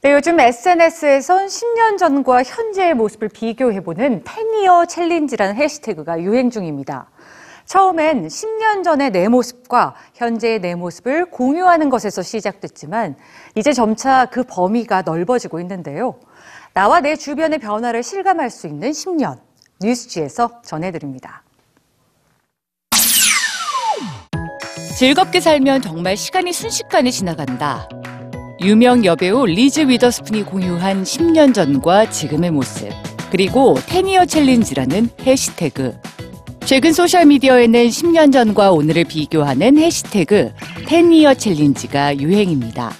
네, 요즘 SNS에선 10년 전과 현재의 모습을 비교해보는 10이어 챌린지라는 해시태그가 유행 중입니다. 처음엔 10년 전의 내 모습과 현재의 내 모습을 공유하는 것에서 시작됐지만 이제 점차 그 범위가 넓어지고 있는데요. 나와 내 주변의 변화를 실감할 수 있는 10년. 뉴스지에서 전해드립니다. 즐겁게 살면 정말 시간이 순식간에 지나간다. 유명 여배우 리즈 위더스푼이 공유한 10년 전과 지금의 모습, 그리고 10이어 챌린지라는 해시태그. 최근 소셜미디어에는 10년 전과 오늘을 비교하는 해시태그 10이어 챌린지가 유행입니다.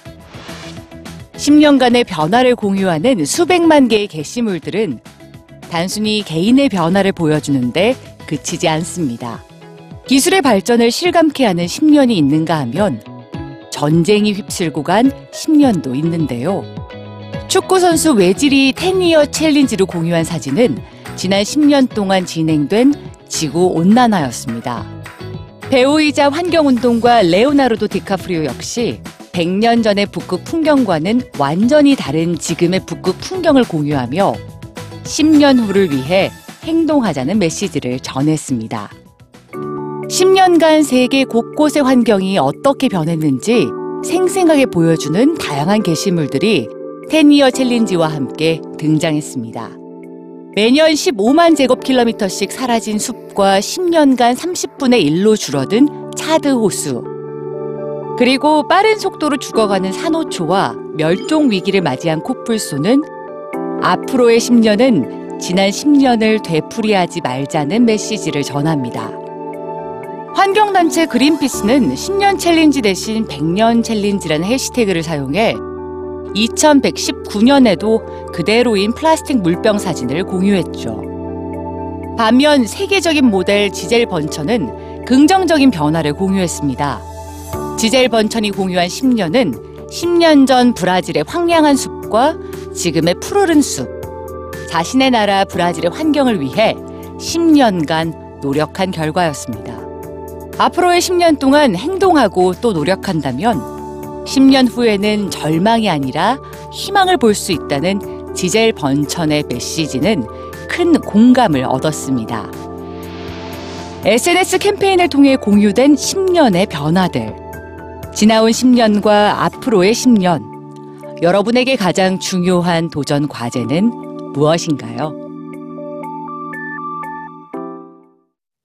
10년간의 변화를 공유하는 수백만 개의 게시물들은 단순히 개인의 변화를 보여주는데 그치지 않습니다. 기술의 발전을 실감케 하는 10년이 있는가 하면 전쟁이 휩쓸고 간 10년도 있는데요. 축구선수 외질이 10이어 챌린지로 공유한 사진은 지난 10년 동안 진행된 지구 온난화였습니다. 배우이자 환경운동가 레오나르도 디카프리오 역시 100년 전의 북극 풍경과는 완전히 다른 지금의 북극 풍경을 공유하며 10년 후를 위해 행동하자는 메시지를 전했습니다. 10년간 세계 곳곳의 환경이 어떻게 변했는지 생생하게 보여주는 다양한 게시물들이 10이어 챌린지와 함께 등장했습니다. 매년 15만 제곱킬로미터씩 사라진 숲과 10년간 30분의 1로 줄어든 차드 호수, 그리고 빠른 속도로 죽어가는 산호초와 멸종 위기를 맞이한 코뿔소는 앞으로의 10년은 지난 10년을 되풀이하지 말자는 메시지를 전합니다. 환경단체 그린피스는 10년 챌린지 대신 100년 챌린지라는 해시태그를 사용해 2119년에도 그대로인 플라스틱 물병 사진을 공유했죠. 반면 세계적인 모델 지젤 번천은 긍정적인 변화를 공유했습니다. 지젤 번천이 공유한 10년은 10년 전 브라질의 황량한 숲과 지금의 푸르른 숲, 자신의 나라 브라질의 환경을 위해 10년간 노력한 결과였습니다. 앞으로의 10년 동안 행동하고 또 노력한다면 10년 후에는 절망이 아니라 희망을 볼 수 있다는 지젤 번천의 메시지는 큰 공감을 얻었습니다. SNS 캠페인을 통해 공유된 10년의 변화들. 지나온 10년과 앞으로의 10년. 여러분에게 가장 중요한 도전 과제는 무엇인가요?